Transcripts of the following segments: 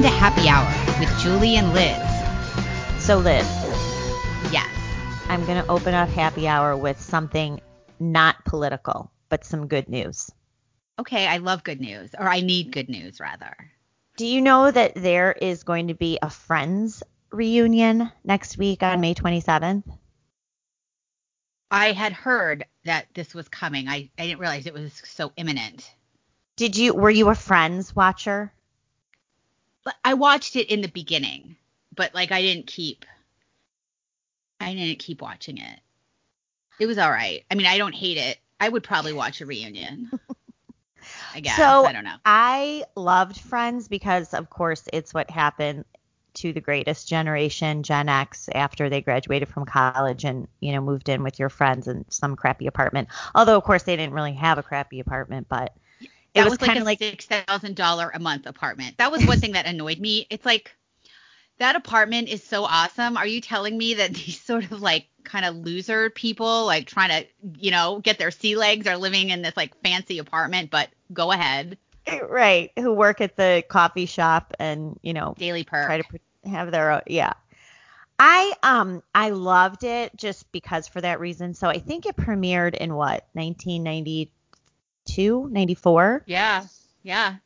Welcome to Happy Hour with Julie and Liz. So, Liz, Yes. I'm going to open up happy hour with something not political, but some good news. Okay, I love good news, or I need good news rather. Do you know that there is going to be a Friends reunion next week on May 27th? I had heard that this was coming. I, I didn't realize it was so imminent. Did you were you a Friends watcher? I watched it in the beginning, but like I didn't keep I didn't keep watching it. It was all right. I mean, I don't hate it. I would probably watch a reunion. I guess. So I don't know. I loved Friends because, of course, it's what happened to the greatest generation, Gen X, after they graduated from college and you know moved in with your friends in some crappy apartment. Although, of course, they didn't really have a crappy apartment, but it that was, was, kind like of like six thousand dollar a month apartment. That was one thing that annoyed me. It's like that apartment is so awesome. Are you telling me that these sort of like kind of loser people, like trying to, you know, get their sea legs, are living in this like fancy apartment? But go ahead, right who work at the coffee shop and you know daily perk. try to have their own, yeah. I um I loved it just because for that reason. So I think it premiered in what 1992, 94. yeah, yeah.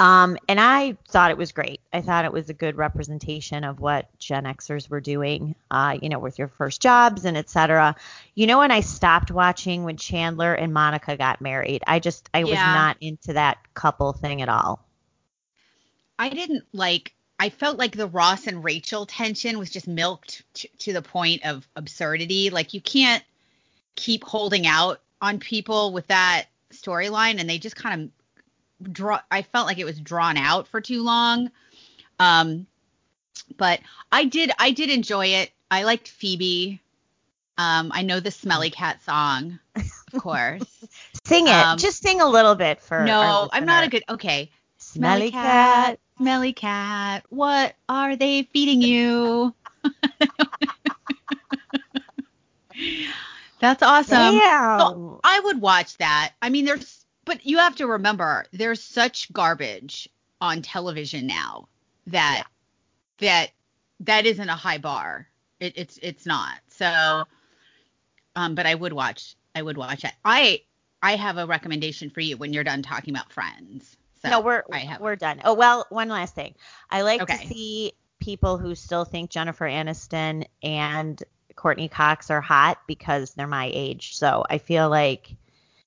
Um, and I thought it was great. I thought it was a good representation of what Gen Xers were doing, uh, you know, with your first jobs and et cetera. You know, when I stopped watching when Chandler and Monica got married, I just, I was not into that couple thing at all. I didn't like. I felt like the Ross and Rachel tension was just milked to, to the point of absurdity. Like you can't keep holding out on people with that storyline, and they just kind of draw. I felt like it was drawn out for too long. Um, but I did. I did enjoy it. I liked Phoebe. Um, I know the Smelly Cat song, of course. Sing it. Um, just sing a little bit for. no, I'm not a good. Okay. Smelly cat. smelly cat, what are they feeding you? That's awesome. Damn. So I would watch that. I mean, there's, but you have to remember, there's such garbage on television now that that that isn't a high bar. It, it's it's not. So, um, but I would watch. I would watch it. I I have a recommendation for you when you're done talking about Friends. So no, we're I have. we're done. Oh well, one last thing. I like Okay. to see people who still think Jennifer Aniston and Courteney Cox are hot because they're my age. So I feel like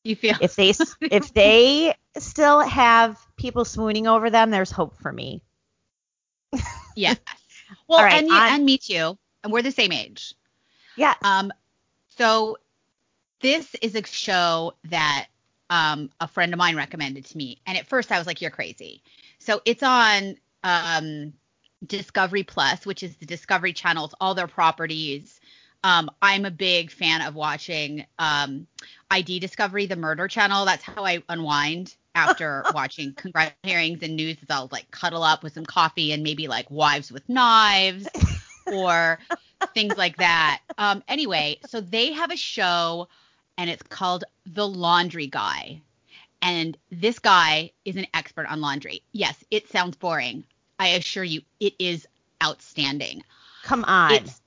you feel if they if they still have people swooning over them, there's hope for me. yeah. Well, right, and you, and me too. And we're the same age. Yeah. Um, so this is a show that um a friend of mine recommended to me, and at first I was like, "You're crazy." So it's on um Discovery Plus, which is the Discovery Channel's all their properties. Um, I'm a big fan of watching um, ID Discovery, the murder channel. That's how I unwind after watching congressional hearings and news. Is I'll like cuddle up with some coffee and maybe like Wives with Knives or things like that. Um, anyway, so they have a show and it's called The Laundry Guy. And this guy is an expert on laundry. Yes, it sounds boring. I assure you, it is outstanding. Come on. It's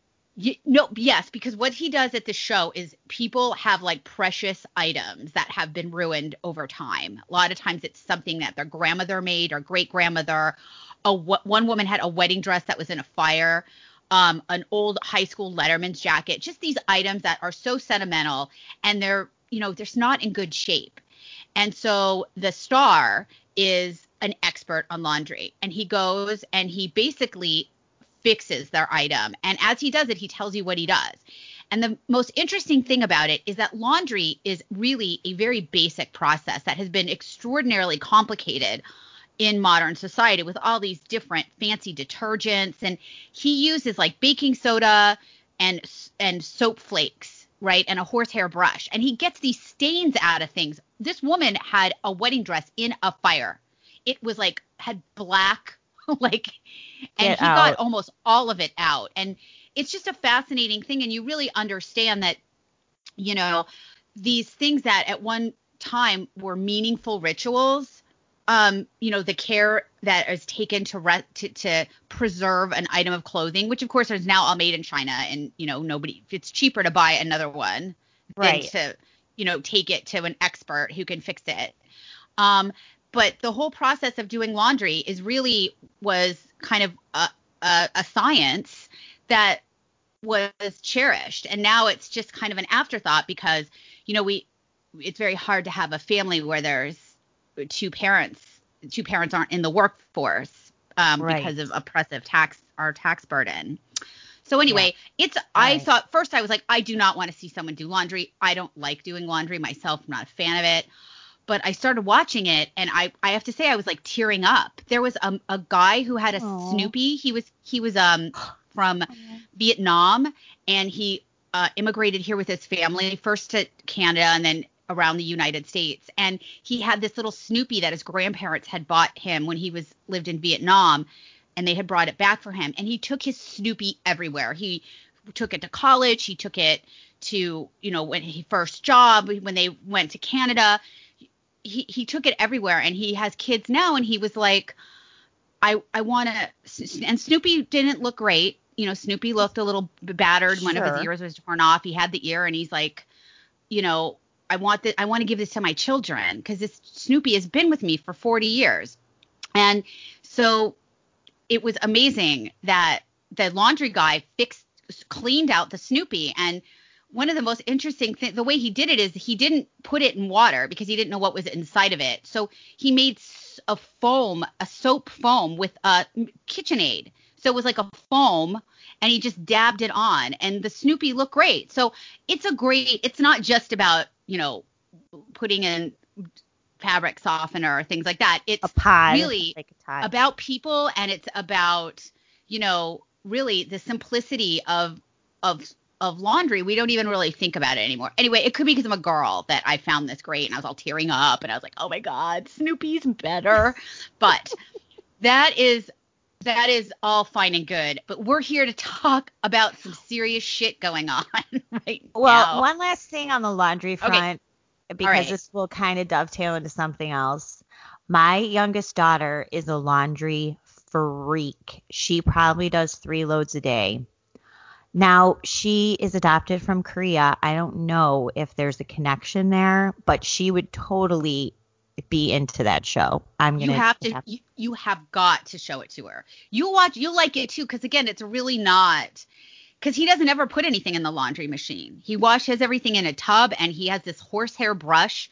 no, yes, because what he does at the show is people have like precious items that have been ruined over time. A lot of times it's something that their grandmother made or great grandmother. A one woman had a wedding dress that was in a fire. Um, an old high school Letterman's jacket. Just these items that are so sentimental and they're, you know, they're not in good shape. And so the star is an expert on laundry and he goes and he basically fixes their item. And as he does it, he tells you what he does. And the most interesting thing about it is that laundry is really a very basic process that has been extraordinarily complicated in modern society with all these different fancy detergents and he uses like baking soda and and soap flakes right and a horsehair brush and he gets these stains out of things this woman had a wedding dress in a fire it was like had black like and Get he out. got almost all of it out and it's just a fascinating thing and you really understand that you know these things that at one time were meaningful rituals um you know the care that is taken to, re- to to preserve an item of clothing, which of course is now all made in China, and you know nobody. It's cheaper to buy another one Right. than to you know take it to an expert who can fix it. Um, but the whole process of doing laundry is really was kind of a, a, a science that was cherished, and now it's just kind of an afterthought because you know we it's very hard to have a family where there's two parents two parents aren't in the workforce um, Right. because of oppressive tax our tax burden. So anyway, it's I thought first I was like I do not want to see someone do laundry. I don't like doing laundry myself. I'm not a fan of it. But I started watching it and I I have to say I was like tearing up. There was a, a guy who had a Aw. Snoopy. He was he was um from Vietnam and he uh, immigrated here with his family first to Canada and then around the United States and he had this little Snoopy that his grandparents had bought him when he was lived in Vietnam and they had brought it back for him and he took his Snoopy everywhere. He took it to college, he took it to, you know, when he first job, when they went to Canada, he he took it everywhere and he has kids now and he was like I I want to and Snoopy didn't look great. You know, Snoopy looked a little battered. One of his ears was torn off. He had the ear and he's like, you know, I want that I want to give this to my children because this Snoopy has been with me for 40 years. And so it was amazing that the laundry guy fixed cleaned out the Snoopy and one of the most interesting things the way he did it is he didn't put it in water because he didn't know what was inside of it. So he made a foam a soap foam with a KitchenAid. So it was like a foam and he just dabbed it on and the Snoopy looked great. So it's a great it's not just about you know putting in fabric softener or things like that. It's A pod. really like a about people and it's about you know really the simplicity of of of laundry we don't even really think about it anymore anyway it could be because i'm a girl that i found this great and i was all tearing up and i was like oh my god snoopy's better but that is that is all fine and good but we're here to talk about some serious shit going on right Well, now one last thing on the laundry front, because right. this will kind of dovetail into something else. My youngest daughter is a laundry freak. She probably does three loads a day. Now, she is adopted from Korea. I don't know if there's a connection there, but she would totally be into that show. I'm you gonna have to you, you have got to show it to her you watch you'll like it too because again it's really not because he doesn't ever put anything in the laundry machine he washes everything in a tub and he has this horsehair brush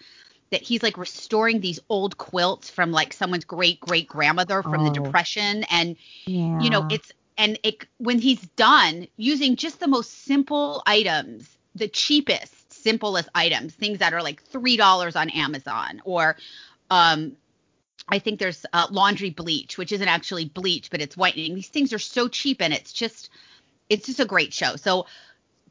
that he's like restoring these old quilts from like someone's great great grandmother from the Oh. depression and yeah. you know it's and it when he's done using just the most simple items the cheapest simplest items things that are like three dollars on amazon or um i think there's uh, laundry bleach which isn't actually bleach but it's whitening. These things are so cheap and it's just it's just a great show. So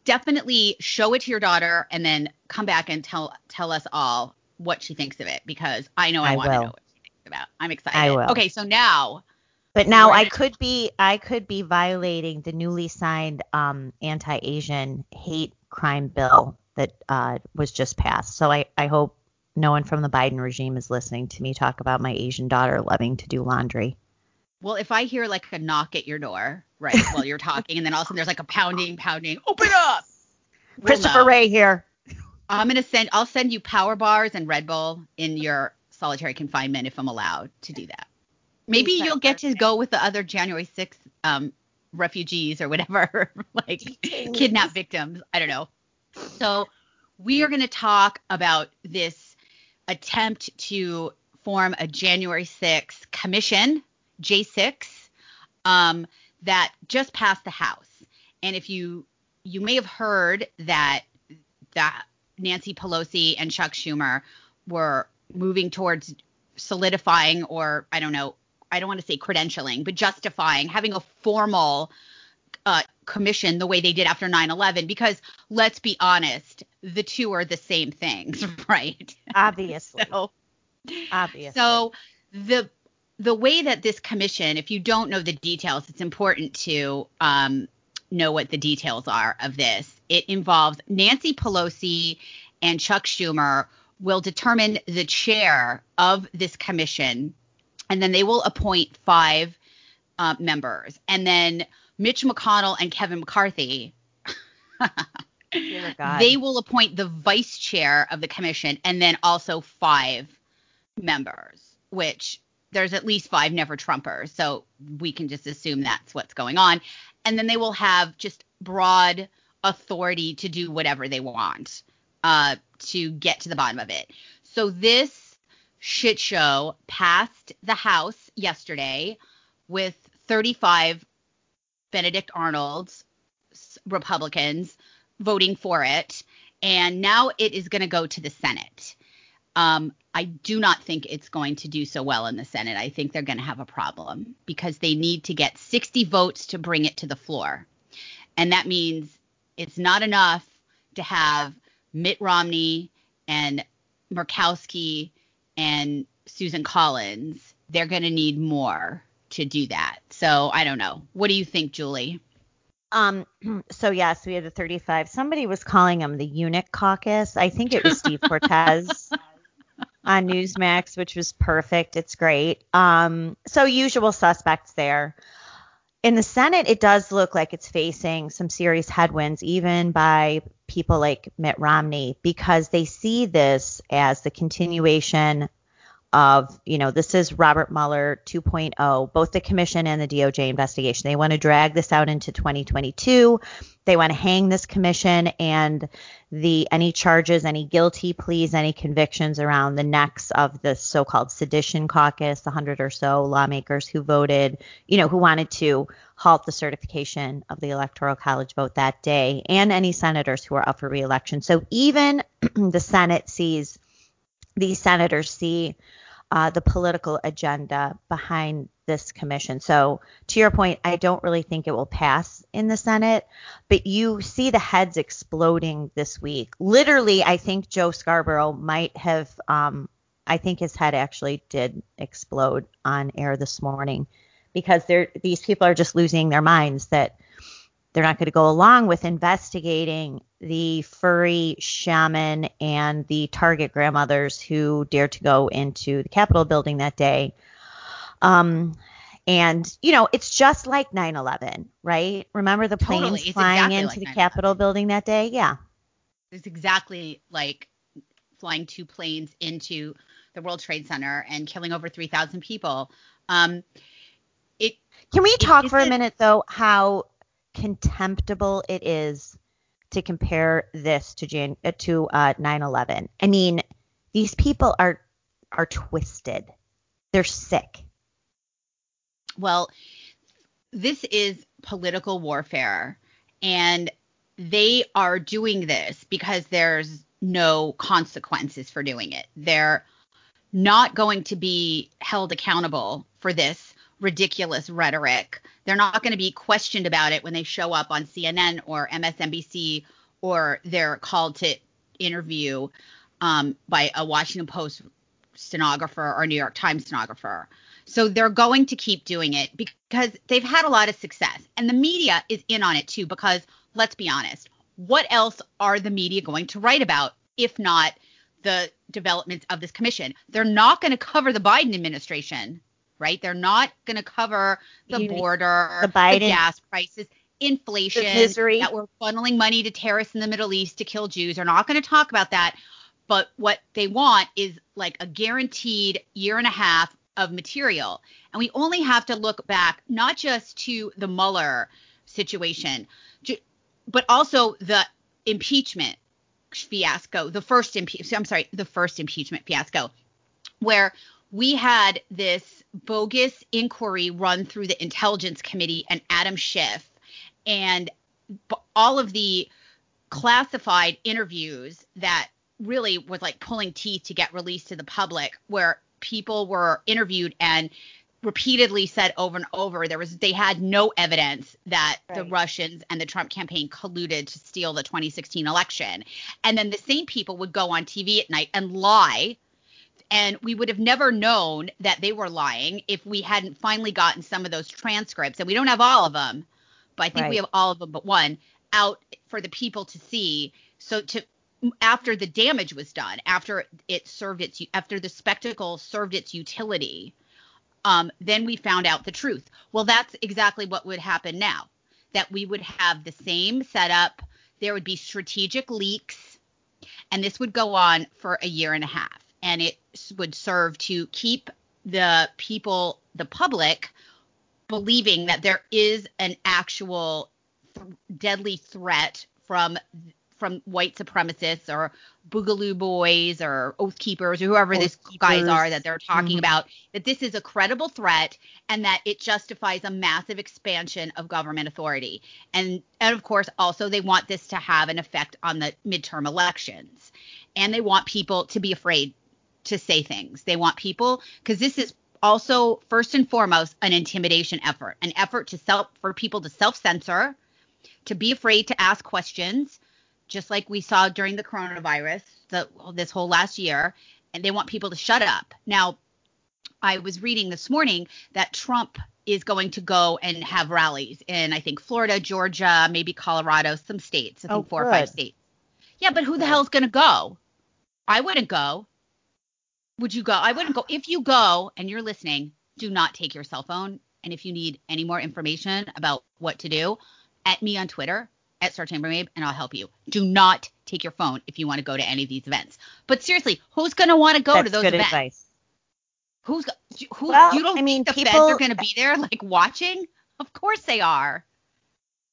definitely show it to your daughter and then come back and tell tell us all what she thinks of it because i know i, I want to know what she thinks about. I'm excited. I will. okay so now But now We're I could be I could be violating the newly signed um, anti-Asian hate crime bill that uh, was just passed. So I, I hope no one from the Biden regime is listening to me talk about my Asian daughter loving to do laundry. Well, if I hear like a knock at your door, right, while you're talking, and then all of a sudden there's like a pounding, pounding, open up. We'll Christopher know. Ray here. I'm gonna send. I'll send you power bars and Red Bull in your solitary confinement if I'm allowed to do that. Maybe you'll get to go with the other January 6th um, refugees or whatever, like kidnap victims. I don't know. So we are going to talk about this attempt to form a January 6th commission, J6, um, that just passed the House. And if you you may have heard that that Nancy Pelosi and Chuck Schumer were moving towards solidifying or I don't know, I don't want to say credentialing, but justifying having a formal uh, commission the way they did after 9/11 because let's be honest, the two are the same things, right? Obviously. So obviously. so the the way that this commission, if you don't know the details, it's important to um, know what the details are of this. It involves Nancy Pelosi and Chuck Schumer will determine the chair of this commission and then they will appoint five uh, members, and then Mitch McConnell and Kevin McCarthy. they will appoint the vice chair of the commission and then also five members, which there's at least five never Trumpers. So we can just assume that's what's going on. And then they will have just broad authority to do whatever they want uh, to get to the bottom of it. So this shit show passed the House yesterday with 35 Benedict Arnold's Republicans voting for it. And now it is going to go to the Senate. Um, I do not think it's going to do so well in the Senate. I think they're going to have a problem because they need to get 60 votes to bring it to the floor. And that means it's not enough to have Mitt Romney and Murkowski and Susan Collins. They're going to need more to do that. So I don't know. What do you think, Julie? Um, so yes, we had the 35. Somebody was calling them the eunuch caucus. I think it was Steve Cortes on Newsmax, which was perfect. It's great. Um, so usual suspects there. In the Senate, it does look like it's facing some serious headwinds, even by people like Mitt Romney, because they see this as the continuation of, you know, this is Robert Mueller 2.0, both the commission and the DOJ investigation. They want to drag this out into 2022. They want to hang this commission and the any charges, any guilty pleas, any convictions around the necks of the so-called sedition caucus, the hundred or so lawmakers who voted, you know, who wanted to halt the certification of the electoral college vote that day, and any senators who are up for reelection. So even the Senate sees these senators see uh, the political agenda behind this commission. So, to your point, I don't really think it will pass in the Senate, but you see the heads exploding this week. Literally, I think Joe Scarborough might have, um, I think his head actually did explode on air this morning because these people are just losing their minds that they're not going to go along with investigating the furry shaman and the Target grandmothers who dared to go into the Capitol building that day. Um, and you know, it's just like 9/11, right? Remember the planes totally. flying exactly into like the Capitol building that day? Yeah. It's exactly like flying two planes into the World Trade Center and killing over 3,000 people. Um, it. Can we talk for a minute though how contemptible it is to compare this to Jan uh, to uh, 9/11. I mean, these people are are twisted. They're sick. Well, this is political warfare and they are doing this because there's no consequences for doing it. They're not going to be held accountable for this ridiculous rhetoric. They're not going to be questioned about it when they show up on CNN or MSNBC or they're called to interview um, by a Washington Post stenographer or New York Times stenographer. So they're going to keep doing it because they've had a lot of success. And the media is in on it too, because let's be honest, what else are the media going to write about if not the developments of this commission? They're not going to cover the Biden administration right? They're not going to cover the border, the, Biden, the gas prices, inflation, misery that we're funneling money to terrorists in the Middle East to kill Jews. They're not going to talk about that. But what they want is like a guaranteed year and a half of material. And we only have to look back not just to the Mueller situation, but also the impeachment fiasco, the first impeachment, I'm sorry, the first impeachment fiasco, where we had this bogus inquiry run through the Intelligence Committee and Adam Schiff, and all of the classified interviews that really was like pulling teeth to get released to the public, where people were interviewed and repeatedly said over and over there was they had no evidence that right. the Russians and the Trump campaign colluded to steal the 2016 election. And then the same people would go on TV at night and lie and we would have never known that they were lying if we hadn't finally gotten some of those transcripts. And we don't have all of them, but I think right. we have all of them but one out for the people to see. So to after the damage was done, after it served its after the spectacle served its utility, Um, then we found out the truth. Well, that's exactly what would happen now. That we would have the same setup. There would be strategic leaks, and this would go on for a year and a half. And it would serve to keep the people, the public, believing that there is an actual th- deadly threat from from white supremacists or Boogaloo Boys or Oath Keepers or whoever Oath these Keepers. guys are that they're talking Mhm. about, that this is a credible threat and that it justifies a massive expansion of government authority. And and of course also they want this to have an effect on the midterm elections. And they want people to be afraid to say things. They want people because this is also first and foremost an intimidation effort, an effort to self for people to self-censor, to be afraid to ask questions, just like we saw during the coronavirus, the, this whole last year, and they want people to shut up. Now, I was reading this morning that Trump is going to go and have rallies in, I think, Florida, Georgia, maybe Colorado, some states, I think Oh, four or five states. Yeah, but who the Good. hell's going to go? I wouldn't go. Would you go? I wouldn't go. If you go and you're listening, do not take your cell phone. And if you need any more information about what to do, at me on Twitter at Star Chambermaid, and I'll help you. Do not take your phone if you want to go to any of these events. But seriously, who's going to want to go That's to those good events? advice. Who's who? Well, you don't I mean, think the people- feds are going to be there like watching? Of course they are.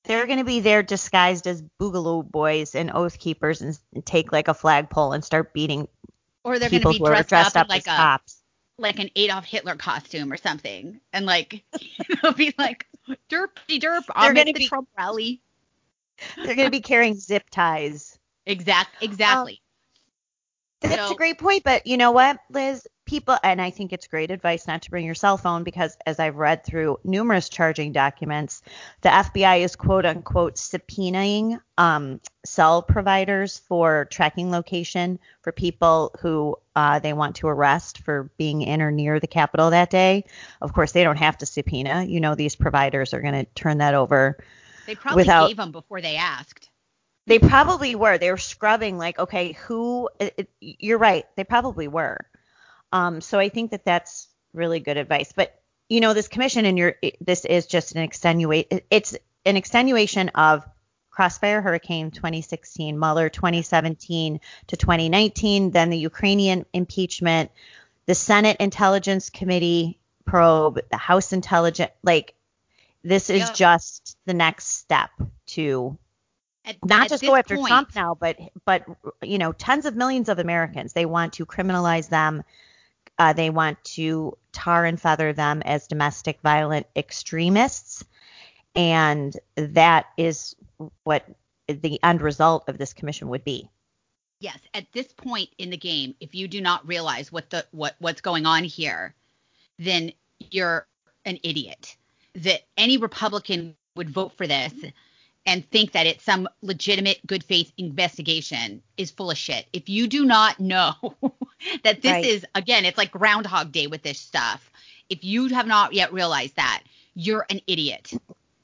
They're going to be there disguised as Boogaloo Boys and Oath Keepers and, and take like a flagpole and start beating Or they're going to be dressed, dressed up, up like as a cops. like an Adolf Hitler costume or something, and like you know, be like derpy derp. I'm at the be- Trump rally. They're going to be carrying zip ties. Exact, exactly. That's So- a great point, but you know what, Liz? People, and I think it's great advice not to bring your cell phone because, as I've read through numerous charging documents, the FBI is quote unquote subpoenaing um, cell providers for tracking location for people who uh, they want to arrest for being in or near the Capitol that day. Of course, they don't have to subpoena. You know, these providers are going to turn that over they probably without- gave them before they asked. they probably were. They were scrubbing like, okay, who? It, it, you're right. They probably were. Um, so I think that that's really good advice. But you know, this commission and your this is just an extenuate. It's an extenuation of Crossfire Hurricane 2016, Mueller 2017 to 2019, then the Ukrainian impeachment, the Senate Intelligence Committee probe, the House Intelligence. Like, this is Yeah. just the next step to At, not at just go after point, Trump now, but but you know, tens of millions of Americans. They want to criminalize them. Uh, they want to tar and feather them as domestic violent extremists, and that is what the end result of this commission would be. Yes, at this point in the game, if you do not realize what the what what's going on here, then you're an idiot. That any Republican would vote for this and think that it's some legitimate good faith investigation is full of shit. If you do not know that this Right. is again, it's like groundhog day with this stuff. If you have not yet realized that, you're an idiot.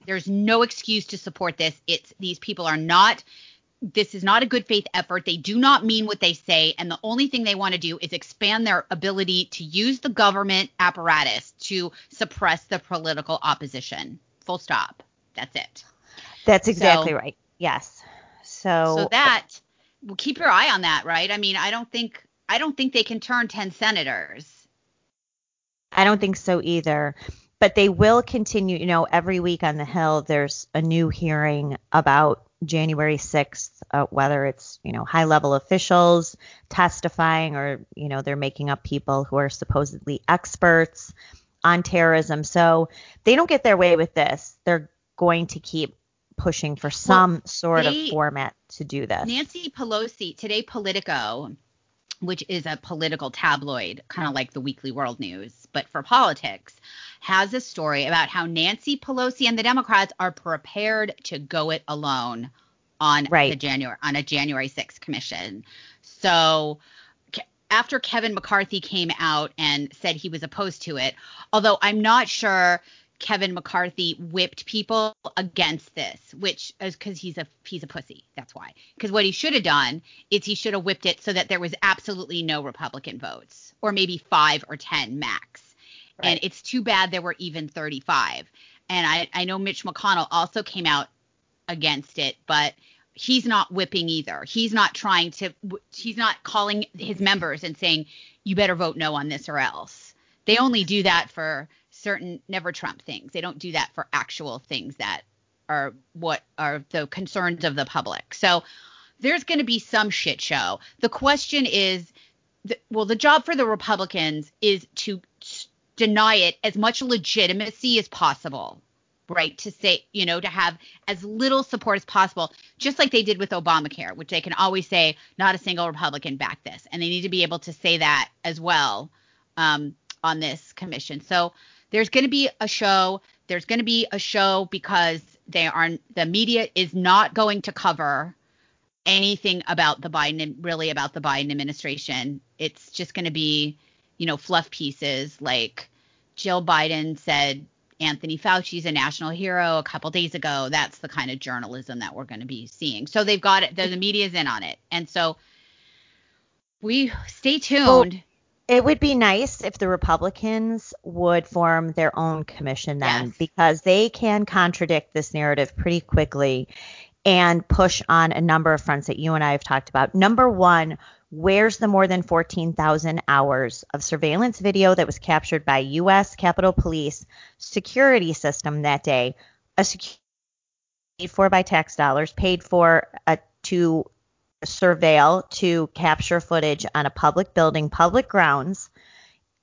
There's no excuse to support this. It's these people are not this is not a good faith effort. They do not mean what they say. And the only thing they want to do is expand their ability to use the government apparatus to suppress the political opposition. Full stop. That's it. That's exactly So- right. Yes. So, So that well, keep your eye on that, right? I mean, I don't think I don't think they can turn 10 senators. I don't think so either. But they will continue, you know, every week on the Hill, there's a new hearing about January 6th, uh, whether it's, you know, high level officials testifying or, you know, they're making up people who are supposedly experts on terrorism. So they don't get their way with this. They're going to keep pushing for some sort they- of format to do this. Nancy Pelosi, today Politico, which is a political tabloid, kind of like the Weekly World News, but for politics, has a story about how Nancy Pelosi and the Democrats are prepared to go it alone on Right. the January on a January 6th commission. So after Kevin McCarthy came out and said he was opposed to it, although I'm not sure Kevin McCarthy whipped people against this, which is because he's a he's a pussy. That's why. Because what he should have done is he should have whipped it so that there was absolutely no Republican votes, or maybe five or ten max. Right. And it's too bad there were even 35. And I, I know Mitch McConnell also came out against it, but he's not whipping either. He's not trying to, he's not calling his members and saying, you better vote no on this or else. They only do that for certain never Trump things. They don't do that for actual things that are what are the concerns of the public. So there's going to be some shit show. The question is, well, the job for the Republicans is to deny it as much legitimacy as possible right to say you know to have as little support as possible just like they did with obamacare which they can always say not a single republican backed this and they need to be able to say that as well um, on this commission so there's going to be a show there's going to be a show because they are the media is not going to cover anything about the biden really about the biden administration it's just going to be you know fluff pieces like jill biden said Anthony Fauci's a national hero a couple days ago. That's the kind of journalism that we're going to be seeing. So they've got it. The, the media's in on it, and so we stay tuned. Well, it would be nice if the Republicans would form their own commission then, yes. because they can contradict this narrative pretty quickly and push on a number of fronts that you and I have talked about. Number one, where's the more than 14,000 hours of surveillance video that was captured by U.S. Capitol Police security system that day? A security paid for by tax dollars, paid for uh, to surveil, to capture footage on a public building, public grounds,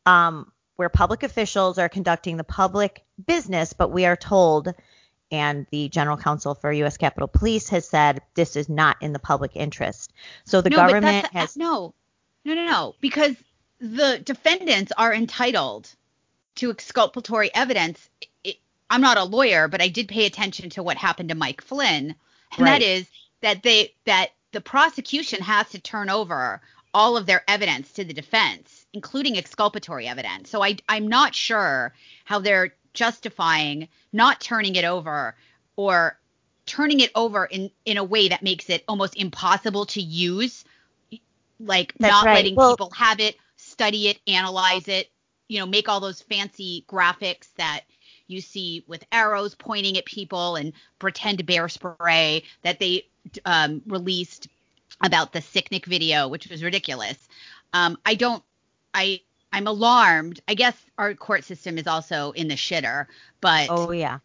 um, where public officials are conducting the public business, but we are told and the general counsel for U.S. Capitol Police has said this is not in the public interest. So the no, government has no, no, no, no, because the defendants are entitled to exculpatory evidence. It, I'm not a lawyer, but I did pay attention to what happened to Mike Flynn, and right. that is that they that the prosecution has to turn over all of their evidence to the defense, including exculpatory evidence. So I, I'm not sure how they're justifying not turning it over or turning it over in in a way that makes it almost impossible to use like That's not right. letting well, people have it study it analyze it you know make all those fancy graphics that you see with arrows pointing at people and pretend bear spray that they um, released about the Sicknick video, which was ridiculous. Um, I don't, I I'm alarmed. I guess our court system is also in the shitter, but oh yeah,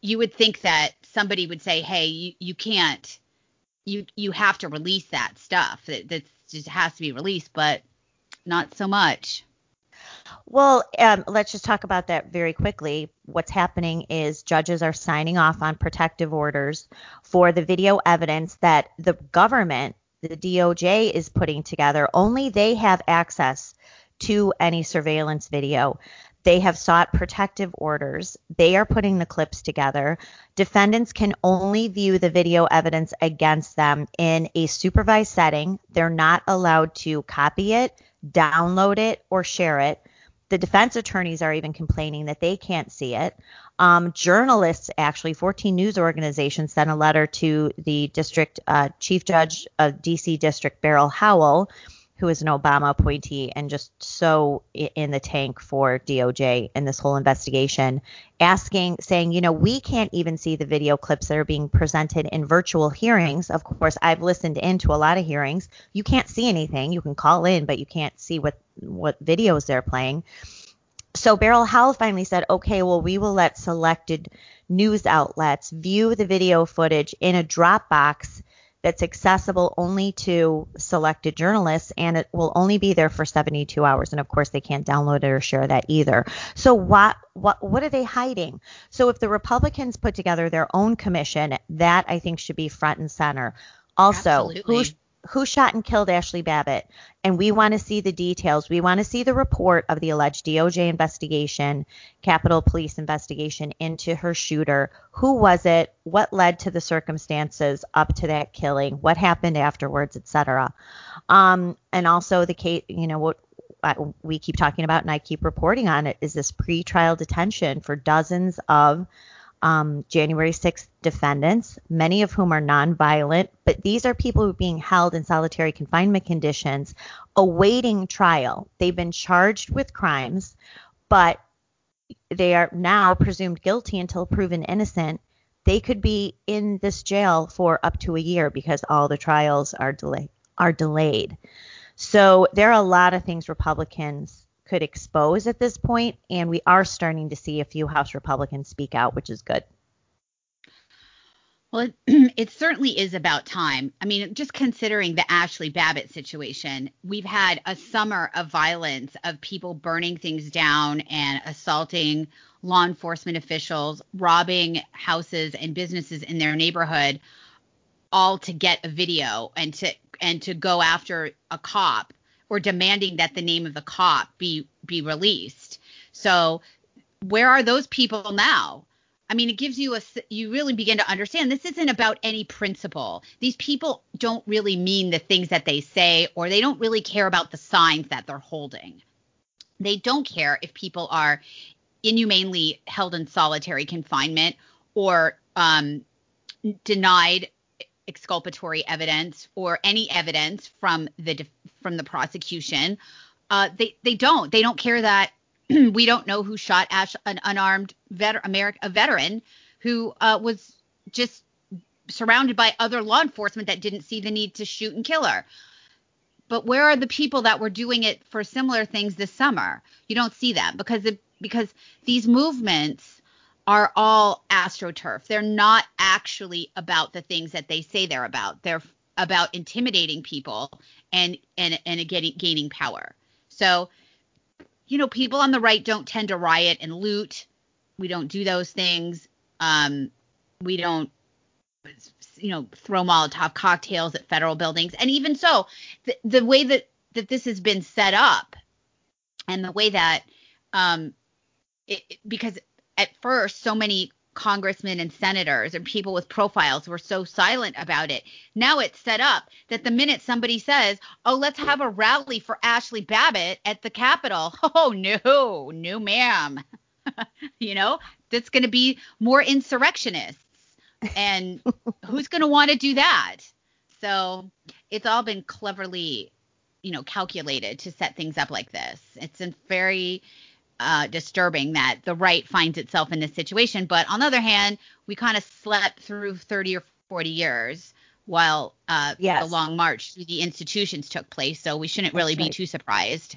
you would think that somebody would say, hey, you, you can't, you you have to release that stuff. That that just has to be released, but not so much. Well, um, let's just talk about that very quickly. What's happening is judges are signing off on protective orders for the video evidence that the government, the DOJ, is putting together. Only they have access to any surveillance video. They have sought protective orders. They are putting the clips together. Defendants can only view the video evidence against them in a supervised setting. They're not allowed to copy it, download it, or share it. The defense attorneys are even complaining that they can't see it. Um, journalists, actually, 14 news organizations sent a letter to the district uh, chief judge of DC District, Beryl Howell, who is an Obama appointee and just so in the tank for DOJ in this whole investigation, asking, saying, you know, we can't even see the video clips that are being presented in virtual hearings. Of course, I've listened into a lot of hearings. You can't see anything. You can call in, but you can't see what what videos they're playing. So Beryl Howell finally said, okay, well, we will let selected news outlets view the video footage in a Dropbox that's accessible only to selected journalists and it will only be there for 72 hours. And of course they can't download it or share that either. So what what what are they hiding? So if the republicans put together their own commission that i think should be front and center. Also who who shot and killed Ashley Babbitt. And we want to see the details. We want to see the report of the alleged DOJ investigation, Capitol Police investigation into her shooter. Who was it? What led to the circumstances up to that killing? What happened afterwards, etc. Um, and also the case, you know, what we keep talking about and I keep reporting on it is this pretrial detention for dozens of um, January 6th defendants, many of whom are nonviolent, but these are people who are being held in solitary confinement conditions awaiting trial. They've been charged with crimes, but they are now presumed guilty until proven innocent. They could be in this jail for up to a year because all the trials are delayed are delayed. So there are a lot of things Republicans could expose at this point, and we are starting to see a few House Republicans speak out, which is good. Well, it, it, certainly is about time. I mean, just considering the Ashley Babbitt situation, we've had a summer of violence of people burning things down and assaulting law enforcement officials, robbing houses and businesses in their neighborhood, all to get a video and to and to go after a cop or demanding that the name of the cop be be released. So, where are those people now? I mean, it gives you a, you really begin to understand this isn't about any principle. These people don't really mean the things that they say, or they don't really care about the signs that they're holding. They don't care if people are inhumanely held in solitary confinement or um, denied exculpatory evidence or any evidence from the from the prosecution. Uh, they they don't they don't care that we don't know who shot Ash, an unarmed vet, American, a veteran who uh, was just surrounded by other law enforcement that didn't see the need to shoot and kill her. But where are the people that were doing it for similar things this summer? You don't see them because it, because these movements are all astroturf. They're not actually about the things that they say they're about. They're about intimidating people and and and getting gaining power. So you know, people on the right don't tend to riot and loot. We don't do those things. Um, we don't, you know, throw Molotov cocktails at federal buildings. And even so, the, the way that that this has been set up, and the way that, um, it, because at first so many congressmen and senators and people with profiles were so silent about it. Now it's set up that the minute somebody says, "Oh, let's have a rally for Ashley Babbitt at the Capitol," oh no, no, ma'am. you know, that's going to be more insurrectionists, and who's going to want to do that? So it's all been cleverly, you know, calculated to set things up like this. It's a very uh, disturbing that the right finds itself in this situation. But on the other hand, we kind of slept through 30 or 40 years while uh, yes. the long march through the institutions took place. So we shouldn't really be too surprised.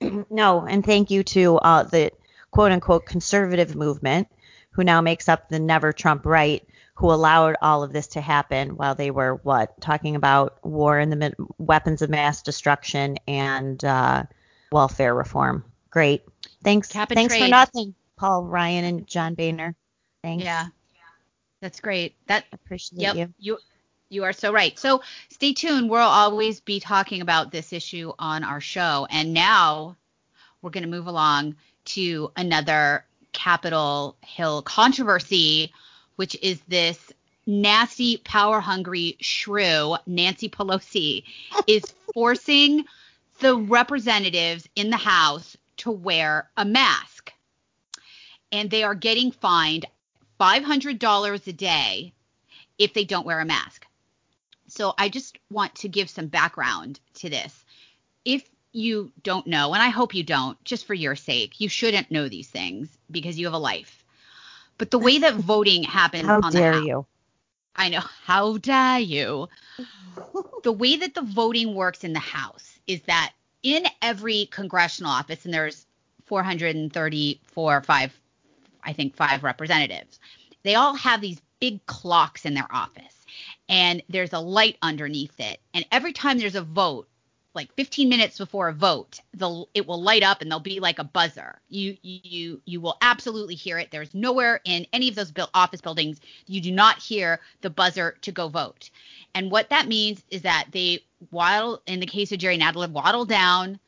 no, and thank you to uh, the quote unquote conservative movement, who now makes up the Never Trump right, who allowed all of this to happen while they were what talking about war and the weapons of mass destruction and uh, welfare reform. Great. Thanks. Thanks trade. for nothing, Paul Ryan and John Boehner. Thanks. Yeah. That's great. That appreciate yep, you. You you are so right. So stay tuned. We'll always be talking about this issue on our show. And now we're going to move along to another Capitol Hill controversy, which is this nasty, power hungry shrew, Nancy Pelosi, is forcing the representatives in the House to wear a mask. And they are getting fined $500 a day if they don't wear a mask. So I just want to give some background to this. If you don't know, and I hope you don't, just for your sake, you shouldn't know these things because you have a life. But the way that voting happens how on dare the House, you? I know, how dare you? the way that the voting works in the House is that in every congressional office, and there's 434, five, I think five representatives, they all have these big clocks in their office, and there's a light underneath it. And every time there's a vote, like 15 minutes before a vote, the it will light up and there'll be like a buzzer. You you you will absolutely hear it. There's nowhere in any of those built office buildings you do not hear the buzzer to go vote. And what that means is that they waddle, in the case of Jerry Nadler, waddle down,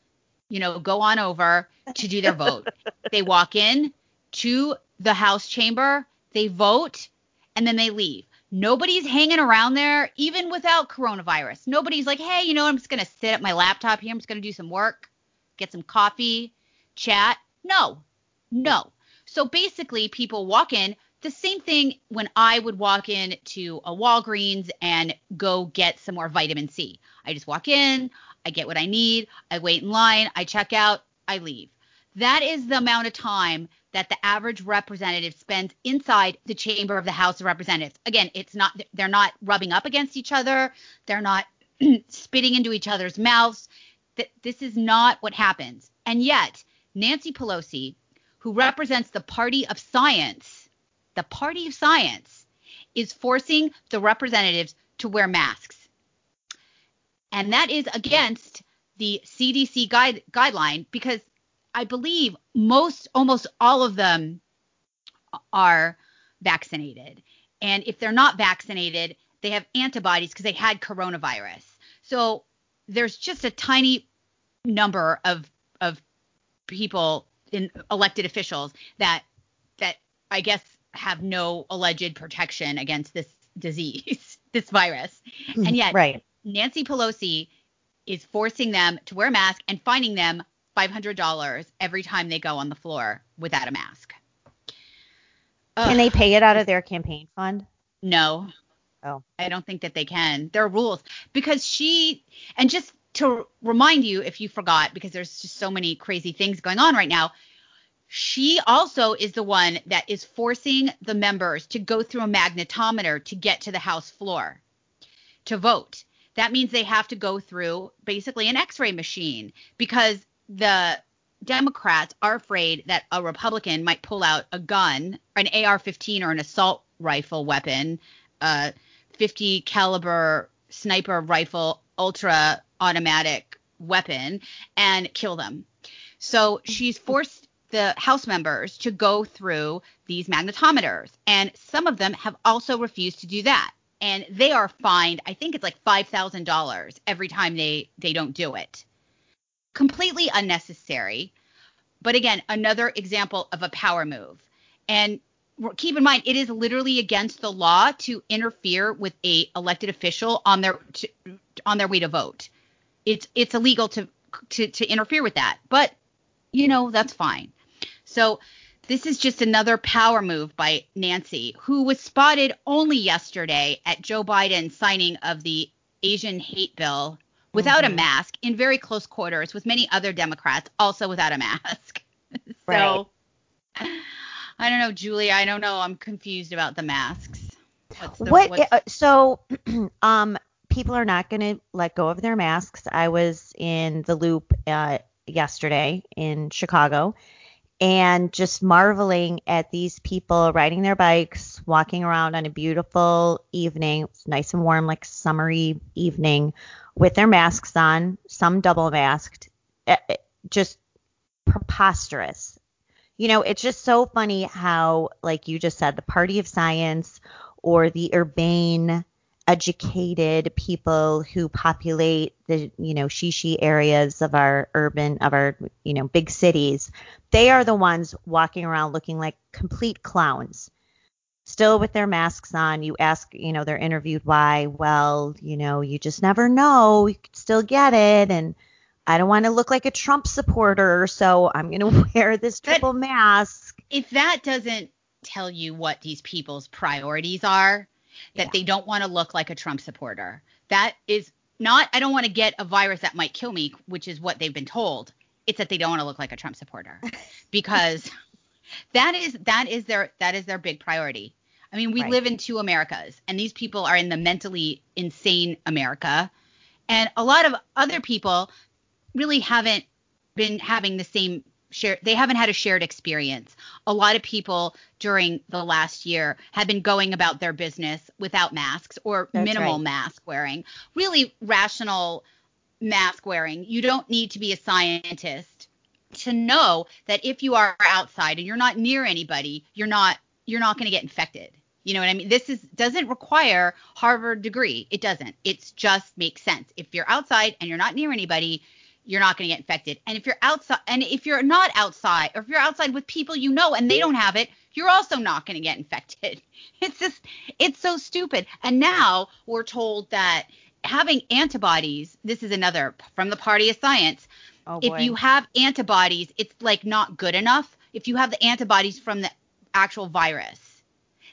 you know, go on over to do their vote. they walk in to the House chamber, they vote, and then they leave. Nobody's hanging around there, even without coronavirus. Nobody's like, hey, you know, I'm just going to sit at my laptop here. I'm just going to do some work, get some coffee, chat. No, no. So basically, people walk in, the same thing when I would walk in to a Walgreens and go get some more vitamin C. I just walk in, I get what I need, I wait in line, I check out, I leave. That is the amount of time that the average representative spends inside the chamber of the House of Representatives. Again, it's not they're not rubbing up against each other, they're not spitting into each other's mouths. This is not what happens. And yet, Nancy Pelosi, who represents the party of science, the party of science, is forcing the representatives to wear masks. And that is against the CDC guide, guideline because I believe most, almost all of them are vaccinated. And if they're not vaccinated, they have antibodies because they had coronavirus. So there's just a tiny number of of people in elected officials that that I guess have no alleged protection against this disease, this virus. And mm-hmm. yet right. Nancy Pelosi is forcing them to wear a mask and fining them $500 every time they go on the floor without a mask. Ugh. Can they pay it out of their campaign fund? No. Oh. I don't think that they can. There are rules because she and just to remind you if you forgot because there's just so many crazy things going on right now. She also is the one that is forcing the members to go through a magnetometer to get to the House floor to vote. That means they have to go through basically an x ray machine because the Democrats are afraid that a Republican might pull out a gun, an AR-15 or an assault rifle weapon, a 50 caliber sniper rifle, ultra automatic weapon, and kill them. So she's forced the House members to go through these magnetometers, and some of them have also refused to do that. And they are fined, I think it's like five thousand dollars every time they they don't do it completely unnecessary. But again, another example of a power move. And keep in mind, it is literally against the law to interfere with a elected official on their to, on their way to vote. It's it's illegal to, to to interfere with that. But you know that's fine. So this is just another power move by Nancy, who was spotted only yesterday at Joe Biden's signing of the Asian hate bill without mm-hmm. a mask in very close quarters with many other Democrats also without a mask. so right. I don't know, Julie. I don't know. I'm confused about the masks. The, what? Uh, so, um, people are not going to let go of their masks. I was in the loop uh, yesterday in Chicago, and just marveling at these people riding their bikes, walking around on a beautiful evening. Nice and warm, like summery evening, with their masks on, some double masked, eh, eh, just preposterous. You know, it's just so funny how, like you just said, the party of science or the urbane, educated people who populate the, you know, shishi areas of our urban, of our, you know, big cities, they are the ones walking around looking like complete clowns still with their masks on. You ask, you know, they're interviewed why. Well, you know, you just never know. You could still get it. And I don't want to look like a Trump supporter, so I'm going to wear this triple but mask. If that doesn't tell you what these people's priorities are, that yeah. they don't want to look like a Trump supporter, that is not, I don't want to get a virus that might kill me, which is what they've been told. It's that they don't want to look like a Trump supporter because that is that is their that is their big priority. I mean, we right. live in two Americas, and these people are in the mentally insane America, and a lot of other people really haven't been having the same share. They haven't had a shared experience. A lot of people during the last year have been going about their business without masks or That's minimal right. mask wearing. Really rational mask wearing. You don't need to be a scientist to know that if you are outside and you're not near anybody, you're not you're not going to get infected. You know what I mean? This is doesn't require Harvard degree. It doesn't. It just makes sense. If you're outside and you're not near anybody, you're not going to get infected. And if you're outside and if you're not outside or if you're outside with people you know and they don't have it, you're also not going to get infected. It's just it's so stupid. And now we're told that having antibodies, this is another from the party of science, Oh, if you have antibodies, it's like not good enough. If you have the antibodies from the actual virus,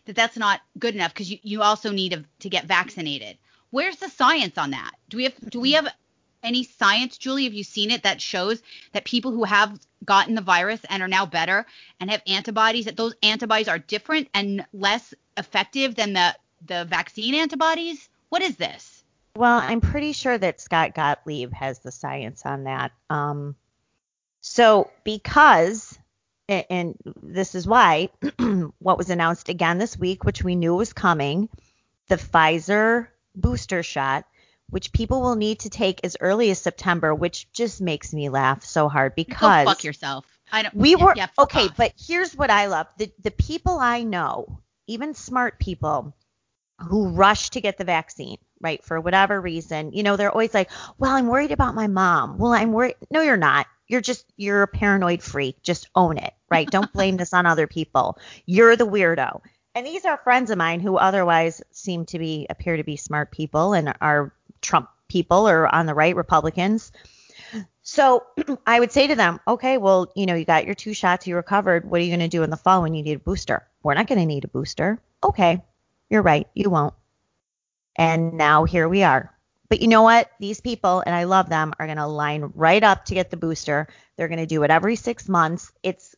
that that's not good enough because you, you also need to, to get vaccinated. Where's the science on that? Do we have do we have any science, Julie? Have you seen it that shows that people who have gotten the virus and are now better and have antibodies, that those antibodies are different and less effective than the the vaccine antibodies? What is this? Well, I'm pretty sure that Scott Gottlieb has the science on that. Um, so because and this is why what was announced again this week, which we knew was coming, the Pfizer booster shot, which people will need to take as early as September, which just makes me laugh so hard because Go fuck yourself. I don't. We were yeah, okay, off. but here's what I love: the the people I know, even smart people, who rush to get the vaccine, right, for whatever reason, you know, they're always like, "Well, I'm worried about my mom." Well, I'm worried. No, you're not. You're just you're a paranoid freak. Just own it, right? Don't blame this on other people. You're the weirdo. And these are friends of mine who otherwise seem to be appear to be smart people and are Trump people or on the right Republicans. So I would say to them, okay, well, you know, you got your two shots, you recovered. What are you going to do in the fall when you need a booster? We're not going to need a booster. Okay, you're right, you won't. And now here we are. But you know what? These people, and I love them, are going to line right up to get the booster. They're going to do it every six months. It's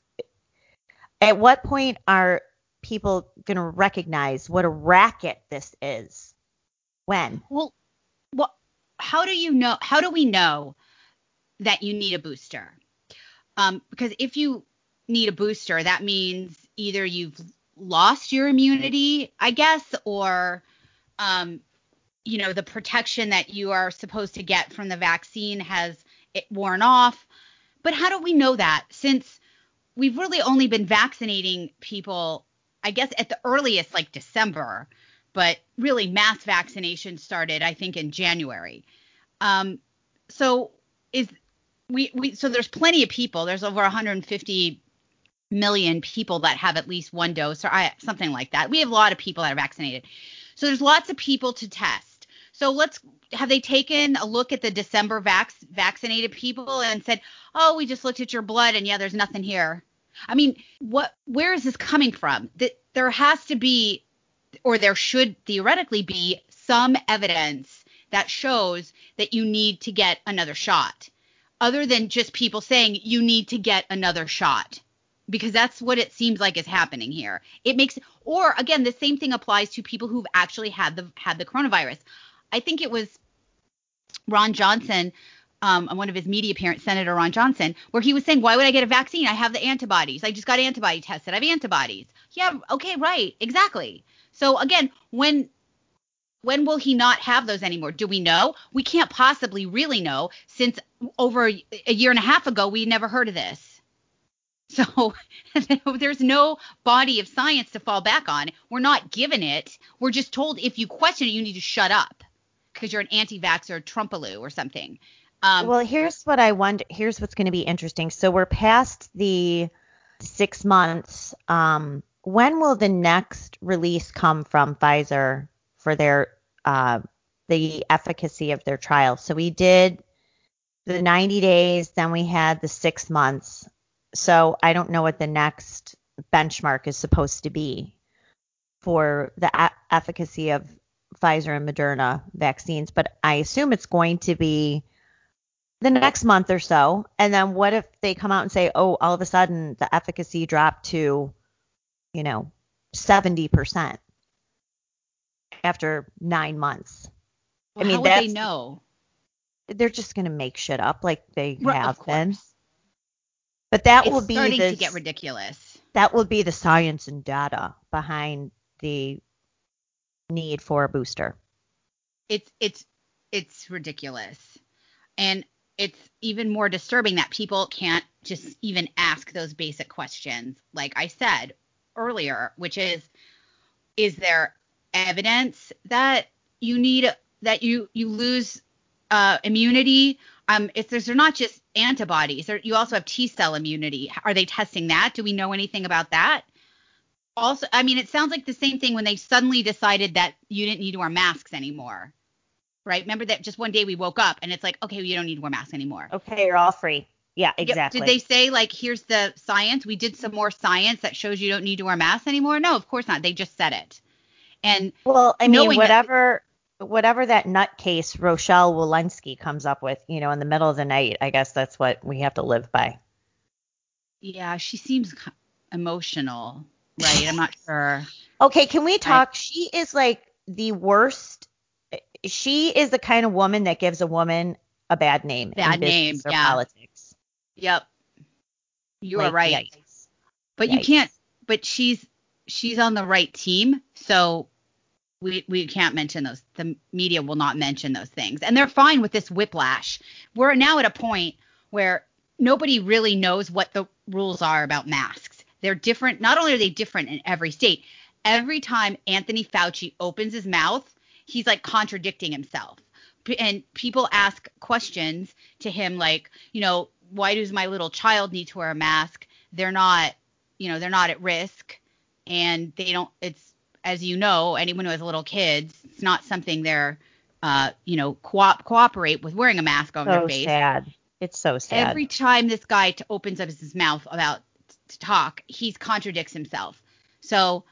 at what point are people going to recognize what a racket this is? When? Well, how do you know? How do we know that you need a booster? Um, because if you need a booster, that means either you've lost your immunity, I guess, or um, you know, the protection that you are supposed to get from the vaccine has worn off. But how do we know that since we've really only been vaccinating people, I guess, at the earliest, like December, but really mass vaccination started, I think, in January. Um, so is we, we so there's plenty of people. There's over 150 million people that have at least one dose or I, something like that. We have a lot of people that are vaccinated. So there's lots of people to test. So let's have they taken a look at the December vac- vaccinated people and said, "Oh, we just looked at your blood and yeah, there's nothing here." I mean, what where is this coming from? That there has to be or there should theoretically be some evidence that shows that you need to get another shot other than just people saying you need to get another shot because that's what it seems like is happening here. It makes or again the same thing applies to people who've actually had the had the coronavirus. I think it was Ron Johnson um, on one of his media appearances, Senator Ron Johnson, where he was saying, "Why would I get a vaccine? I have the antibodies. I just got antibody tested. I have antibodies." Yeah, okay, right, exactly. So again, when when will he not have those anymore? Do we know? We can't possibly really know since over a year and a half ago we never heard of this. So there's no body of science to fall back on. We're not given it. We're just told if you question it, you need to shut up because you're an anti-vaxxer, Trumpaloo or something. Um, well, here's what I wonder. Here's what's going to be interesting. So we're past the six months. Um, when will the next release come from Pfizer for their uh, the efficacy of their trial? So we did the 90 days, then we had the six months. So I don't know what the next benchmark is supposed to be for the a- efficacy of Pfizer and Moderna vaccines, but I assume it's going to be the next month or so. And then what if they come out and say, oh, all of a sudden the efficacy dropped to, you know, 70% after nine months? Well, I mean, how would they know? They're just going to make shit up like they right, have been. But that it's will be starting the, to get ridiculous. That will be the science and data behind the need for a booster. It's it's it's ridiculous. And it's even more disturbing that people can't just even ask those basic questions like I said earlier, which is is there evidence that you need that you you lose uh, immunity? Um if there's they're not just antibodies you also have T cell immunity. Are they testing that? Do we know anything about that? Also i mean it sounds like the same thing when they suddenly decided that you didn't need to wear masks anymore right? Remember that just one day we woke up and it's like okay you don't need to wear masks anymore. Okay you're all free yeah exactly did they say like here's the science we did some more science that shows you don't need to wear masks anymore no of course not they just said it and well i mean whatever whatever that nutcase Rochelle Walensky comes up with, you know, in the middle of the night, I guess that's what we have to live by. Yeah, she seems emotional, right? I'm not sure. Okay, can we talk? I, she is like the worst. She is the kind of woman that gives a woman a bad name. Bad name, yeah. Politics. Yep. You like, are right. Yikes. But yikes. you can't. But she's she's on the right team, so we we can't mention those. The media will not mention those things, and they're fine with this whiplash. We're now at a point where nobody really knows what the rules are about masks. They're different. Not only are they different in every state, every time Anthony Fauci opens his mouth, he's like contradicting himself. And people ask questions to him like, you know, why does my little child need to wear a mask? They're not, you know, they're not at risk and they don't it's as you know, anyone who has little kids, it's not something they're uh, you know, co- cooperate with wearing a mask on so their face. sad. It's so sad. Every time this guy t- opens up his mouth about to talk, he contradicts himself. So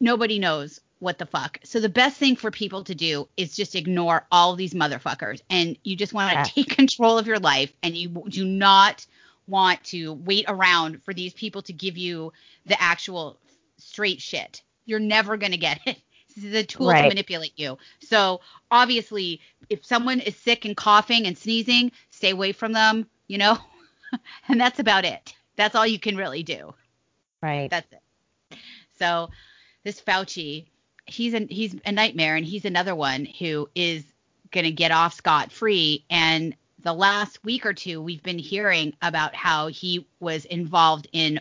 nobody knows what the fuck. So the best thing for people to do is just ignore all these motherfuckers, and you just want to yeah. take control of your life, and you do not want to wait around for these people to give you the actual straight shit. You're never gonna get it. This is a tool right. to manipulate you. So obviously, if someone is sick and coughing and sneezing, stay away from them, you know? and that's about it. That's all you can really do. Right. That's it. So this Fauci, he's a he's a nightmare and he's another one who is going to get off scot free and the last week or two we've been hearing about how he was involved in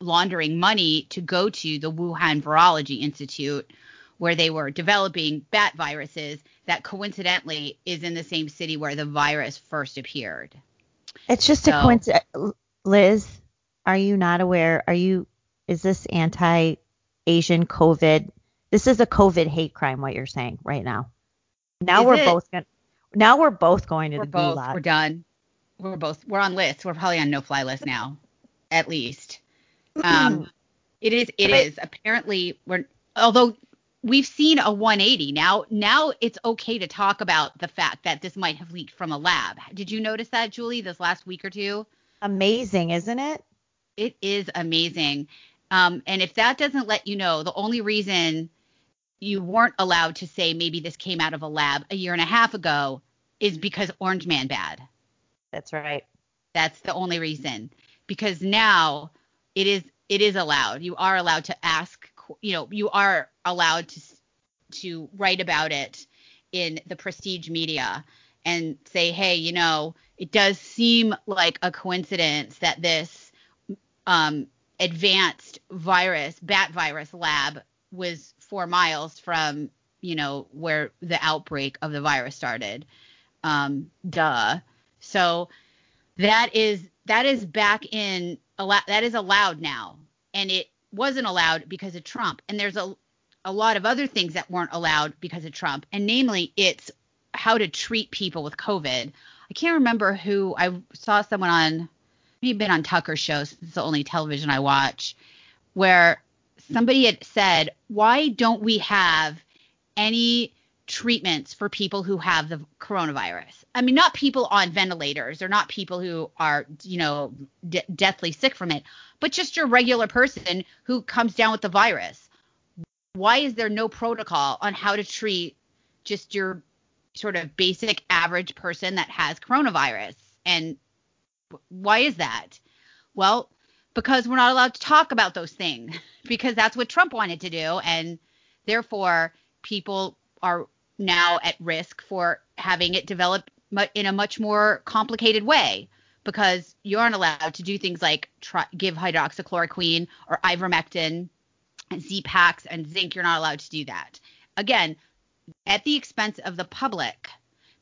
laundering money to go to the Wuhan Virology Institute where they were developing bat viruses that coincidentally is in the same city where the virus first appeared. It's just so, a coincidence. Liz, are you not aware? Are you, is this anti Asian COVID? This is a COVID hate crime, what you're saying right now. Now we're it? both going now we're both going to we're the both, gulag. We're done. We're both, we're on lists. We're probably on no fly list now, at least. Um, it is, It is. Apparently, we're, although we've seen a 180 now now it's okay to talk about the fact that this might have leaked from a lab did you notice that julie this last week or two amazing isn't it it is amazing um, and if that doesn't let you know the only reason you weren't allowed to say maybe this came out of a lab a year and a half ago is because orange man bad. That's right. That's the only reason. Because now it is it is allowed. You are allowed to ask you know you are allowed to to write about it in the prestige media and say hey you know it does seem like a coincidence that this um, advanced virus bat virus lab was four miles from you know where the outbreak of the virus started um, duh so that is that is back in that is allowed now and it wasn't allowed because of Trump. And there's a a lot of other things that weren't allowed because of Trump, and namely it's how to treat people with COVID. I can't remember who I saw someone on maybe been on Tucker shows. It's the only television I watch where somebody had said, "Why don't we have any treatments for people who have the coronavirus. I mean, not people on ventilators or not people who are, you know, de- deathly sick from it, but just your regular person who comes down with the virus. Why is there no protocol on how to treat just your sort of basic average person that has coronavirus? And why is that? Well, because we're not allowed to talk about those things because that's what Trump wanted to do. And therefore, people are now at risk for having it develop in a much more complicated way because you aren't allowed to do things like try, give hydroxychloroquine or ivermectin, Z-Paks, and zinc. You're not allowed to do that. Again, at the expense of the public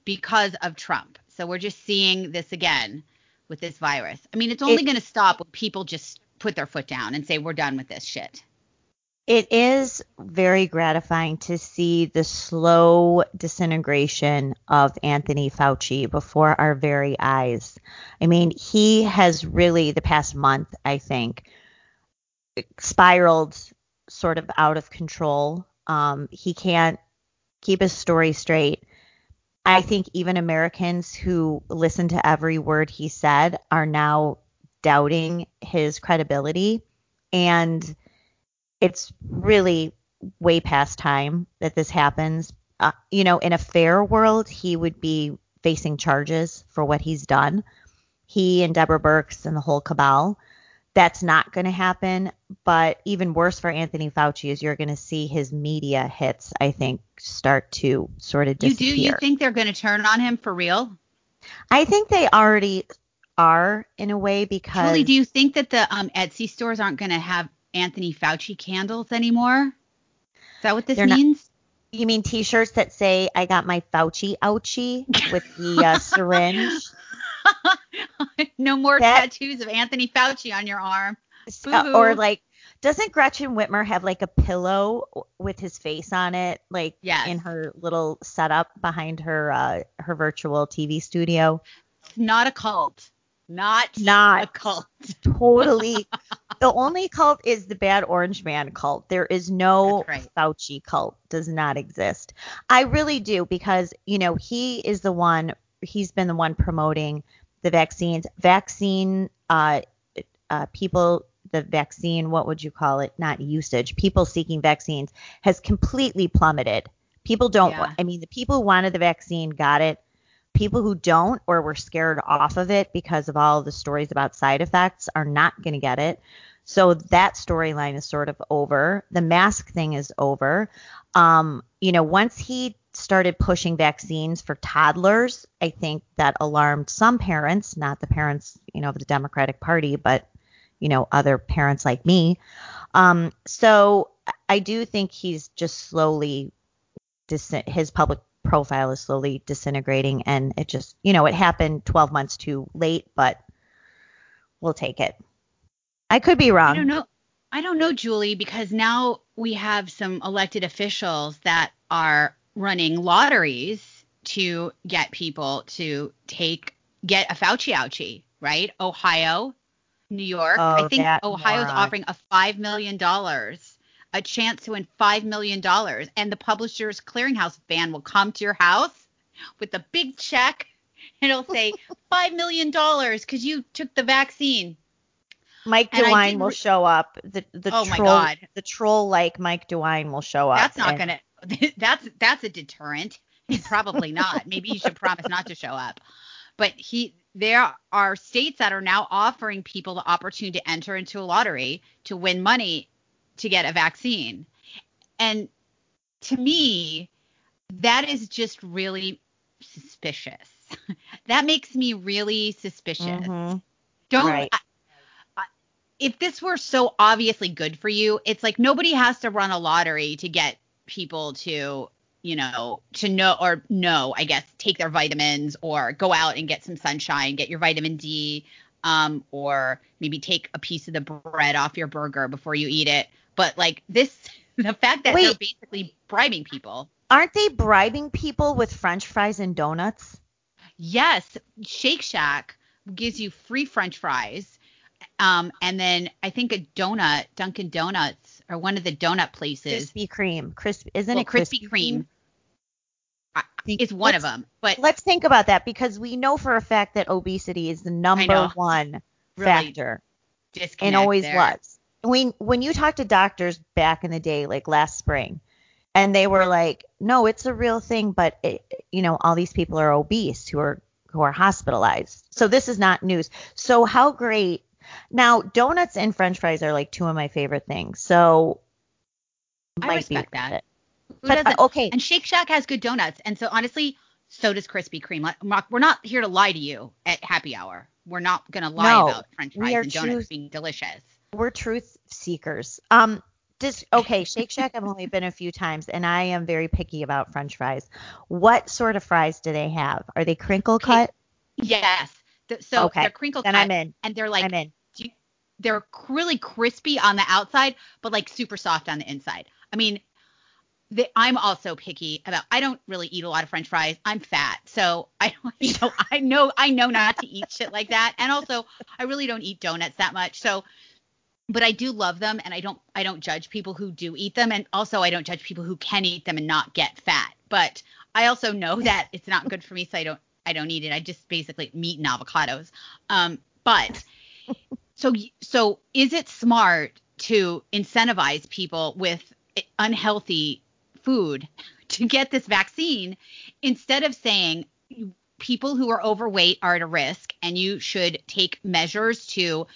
because of Trump. So we're just seeing this again with this virus. I mean, it's only going to stop when people just put their foot down and say we're done with this shit. It is very gratifying to see the slow disintegration of Anthony Fauci before our very eyes. I mean, he has really, the past month, I think, spiraled sort of out of control. Um, he can't keep his story straight. I think even Americans who listen to every word he said are now doubting his credibility. And it's really way past time that this happens. Uh, you know, in a fair world, he would be facing charges for what he's done. He and Deborah Birx and the whole cabal. That's not going to happen. But even worse for Anthony Fauci is you're going to see his media hits, I think, start to sort of disappear. You do? You think they're going to turn on him for real? I think they already are in a way because. Julie, do you think that the um, Etsy stores aren't going to have Anthony Fauci candles anymore? Is that what this means? Not, you mean T-shirts that say "I got my Fauci ouchie" with the uh, syringe? no more that, tattoos of Anthony Fauci on your arm. Uh, or like, doesn't Gretchen Whitmer have like a pillow with his face on it, like yes. in her little setup behind her uh, her virtual TV studio? It's not a cult. Not not a cult. totally. the only cult is the bad orange man cult. There is no right. Fauci cult. Does not exist. I really do because you know he is the one. He's been the one promoting the vaccines. Vaccine uh, uh, people. The vaccine. What would you call it? Not usage. People seeking vaccines has completely plummeted. People don't. Yeah. I mean, the people who wanted the vaccine got it people who don't or were scared off of it because of all the stories about side effects are not going to get it. So that storyline is sort of over. The mask thing is over. Um, you know, once he started pushing vaccines for toddlers, I think that alarmed some parents, not the parents, you know, of the Democratic Party, but you know, other parents like me. Um, so I do think he's just slowly dis- his public profile is slowly disintegrating and it just you know it happened 12 months too late but we'll take it. I could be wrong. i don't know i don't know julie because now we have some elected officials that are running lotteries to get people to take get a fauci ouchie right? Ohio new york. Oh, i think ohio's moron. offering a five million dollars a chance to win $5 million. And the Publishers Clearinghouse van will come to your house with a big check and it'll say $5 million because you took the vaccine. Mike DeWine will show up. The the oh troll, my god, the troll like Mike DeWine will show up. That's not and... gonna. That's that's a deterrent. Probably not. Maybe you should promise not to show up. But he, there are states that are now offering people the opportunity to enter into a lottery to win money to get a vaccine. And to me, that is just really suspicious. that makes me really suspicious. Mm-hmm. Don't right. I, I, if this were so obviously good for you, it's like nobody has to run a lottery to get people to, you know, to know or know, I guess, take their vitamins or go out and get some sunshine, get your vitamin D, um, or maybe take a piece of the bread off your burger before you eat it. But like this, the fact that Wait, they're basically bribing people. Aren't they bribing people with French fries and donuts? Yes, Shake Shack gives you free French fries, um, and then I think a donut, Dunkin' Donuts, or one of the donut places. Krispy Kreme, crisp, isn't well, it Krispy, Kreme? It's one of them, but let's think about that because we know for a fact that obesity is the number one really factor, and always there. was when when you talk to doctors back in the day, like last spring, and they were like, no, it's a real thing, but it, you know, all these people are obese who are who are hospitalized. So this is not news. So how great. Now, donuts and french fries are like two of my favorite things. So I respect that. Who but. Uh, okay. And Shake Shack has good donuts. And so honestly, so does Krispy Kreme. We're not here to lie to you at happy hour. We're not going to lie no, about french fries and donuts choose- being delicious we're truth seekers. Um, just okay, Shake Shack. I've only been a few times, and I am very picky about French fries. What sort of fries do they have? Are they crinkle cut? Yes. So okay. they're crinkle then cut. I'm in. And they're like, I'm in. They're really crispy on the outside, but like super soft on the inside. I mean, the, I'm also picky about. I don't really eat a lot of French fries. I'm fat, so I don't. You know, I know I know not to eat shit like that. And also, I really don't eat donuts that much. So, but I do love them, and I don't I don't judge people who do eat them, and also I don't judge people who can eat them and not get fat. but I also know that it's not good for me, so I don't I don't eat it. I just basically meat and avocados. Um, but so so is it smart to incentivize people with unhealthy food to get this vaccine instead of saying people who are overweight are at a risk and you should take measures to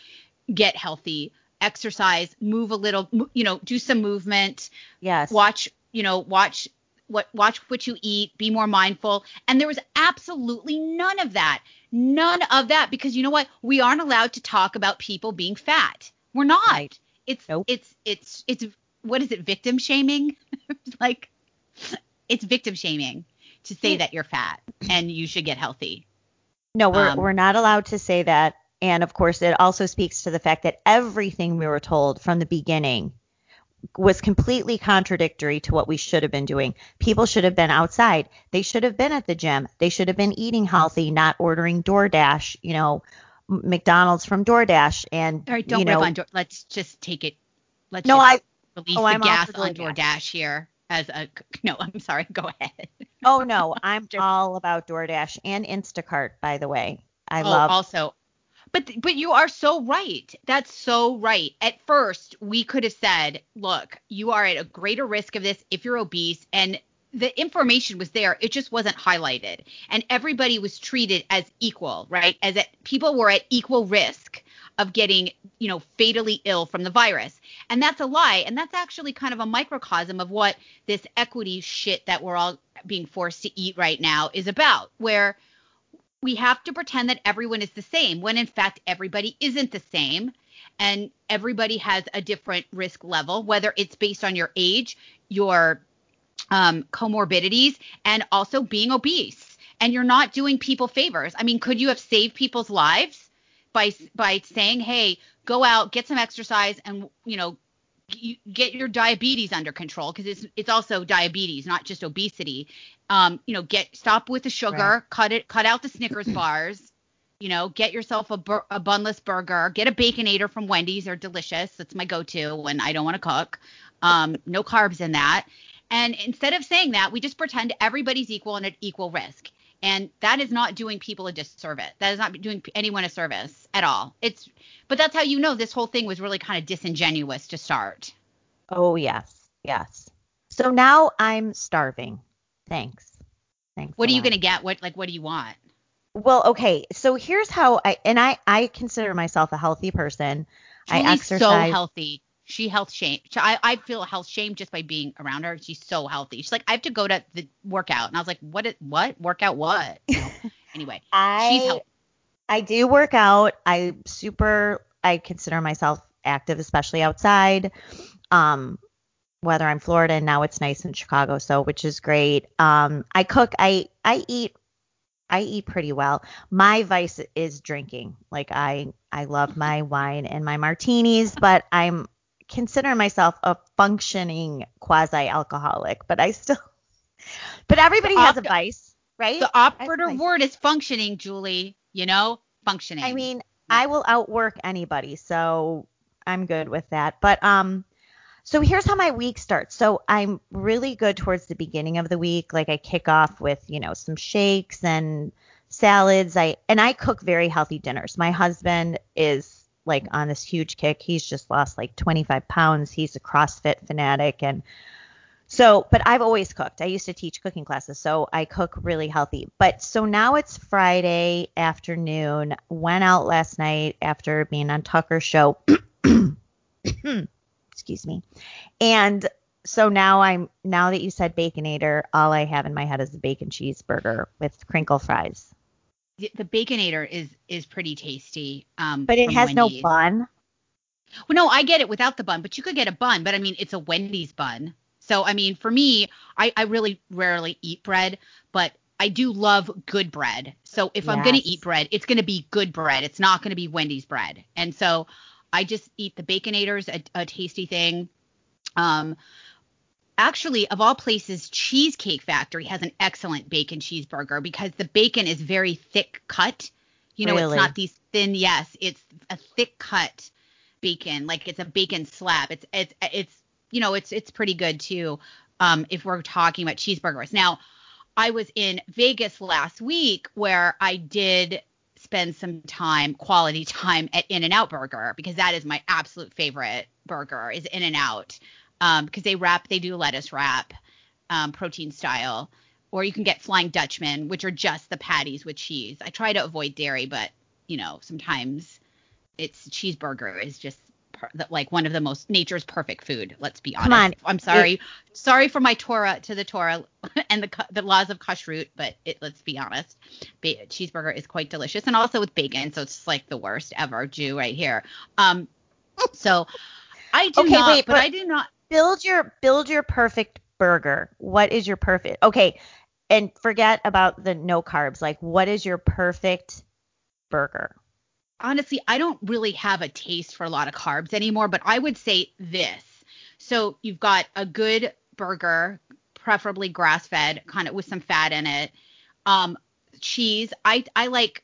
get healthy exercise move a little you know do some movement yes. watch you know watch what watch what you eat be more mindful. And there was absolutely none of that none of that because you know what? We aren't allowed to talk about people being fat. We're not. Right. it's nope. it's it's it's what is it victim shaming? Like it's victim shaming to say that you're fat and you should get healthy. No we're um, we're not allowed to say that and of course it also speaks to the fact that everything we were told from the beginning was completely contradictory to what we should have been doing. People should have been outside. They should have been at the gym. They should have been eating healthy, not ordering DoorDash, you know, McDonald's from DoorDash. And all right, don't you know, on Let's just take it. Let's no, I release oh, the I'm gas on DoorDash here as a no. I'm sorry. Go ahead. oh no, I'm all about DoorDash and Instacart. By the way, I oh, love. Also, but but you are so right. That's so right. At first, we could have said, look, you are at a greater risk of this if you're obese and the information was there. It just wasn't highlighted. And everybody was treated as equal, right? As that people were at equal risk of getting, you know, fatally ill from the virus. And that's a lie. And that's actually kind of a microcosm of what this equity shit that we're all being forced to eat right now is about, where we have to pretend that everyone is the same when in fact everybody isn't the same and everybody has a different risk level whether it's based on your age your um, comorbidities and also being obese. And you're not doing people favors. I mean could you have saved people's lives by by saying hey go out get some exercise and you know get your diabetes under control because it's it's also diabetes, not just obesity. Um, you know, get stop with the sugar, right. cut it, cut out the Snickers bars. You know, get yourself a, bur- a bunless burger. Get a baconator from Wendy's. They're delicious. That's my go-to when I don't want to cook. Um, no carbs in that. And instead of saying that, we just pretend everybody's equal and at equal risk. And that is not doing people a disservice. That is not doing anyone a service at all. It's, but that's how you know this whole thing was really kind of disingenuous to start. Oh yes, yes. So now I'm starving. Thanks. Thanks. What are you gonna get? What like what do you want? Well, okay. So here's how I and I I consider myself a healthy person. Julie's I exercise. so healthy she health shame. I, I feel health shame just by being around her. She's so healthy. She's like, I have to go to the workout, and I was like, what? Is, what workout? What? You know? anyway, I she's healthy. I do work out. I super. I consider myself active, especially outside. Um, whether I'm Florida and now it's nice in Chicago, so which is great. Um, I cook. I I eat. I eat pretty well. My vice is drinking. Like I I love my wine and my martinis, but I'm consider myself a functioning quasi alcoholic, but I still but everybody op- has a vice, right? The operative word is functioning, Julie, you know? Functioning. I mean, I will outwork anybody, so I'm good with that. But um so here's how my week starts. So I'm really good towards the beginning of the week. Like I kick off with, you know, some shakes and salads. I and I cook very healthy dinners. My husband is like on this huge kick. He's just lost like 25 pounds. He's a CrossFit fanatic and so, but I've always cooked. I used to teach cooking classes, so I cook really healthy. But so now it's Friday afternoon. Went out last night after being on Tucker's show. Excuse me. And so now I'm now that you said baconator, all I have in my head is a bacon cheeseburger with crinkle fries the baconator is is pretty tasty. Um, but it has Wendy's. no bun. Well, no, I get it without the bun, but you could get a bun. But I mean, it's a Wendy's bun. So I mean, for me, I, I really rarely eat bread, but I do love good bread. So if yes. I'm gonna eat bread, it's gonna be good bread. It's not gonna be Wendy's bread. And so I just eat the baconators, a, a tasty thing. Um, actually, of all places, Cheesecake Factory has an excellent bacon cheeseburger because the bacon is very thick cut. You know, really? it's not these thin. Yes, it's a thick cut bacon, like it's a bacon slab. It's it's it's you know, it's it's pretty good too. Um, if we're talking about cheeseburgers. Now, I was in Vegas last week where I did spend some time, quality time at In and Out Burger because that is my absolute favorite burger is In and Out. Um, because they wrap, they do lettuce wrap, um, protein style, or you can get Flying Dutchman, which are just the patties with cheese. I try to avoid dairy, but you know sometimes it's cheeseburger is just per, like one of the most nature's perfect food. Let's be honest. Come on. I'm sorry, sorry for my Torah to the Torah and the the laws of kashrut, but it, let's be honest, ba- cheeseburger is quite delicious, and also with bacon, so it's like the worst ever Jew right here. Um, so I do Okay, not, wait, but, but- I do not. Build your build your perfect burger. What is your perfect? Okay, and forget about the no carbs. Like, what is your perfect burger? honestly, I don't really have a taste for a lot of carbs anymore, but I would say this. So you've got a good burger, preferably grass fed, kind of with some fat in it. Um, cheese. I I like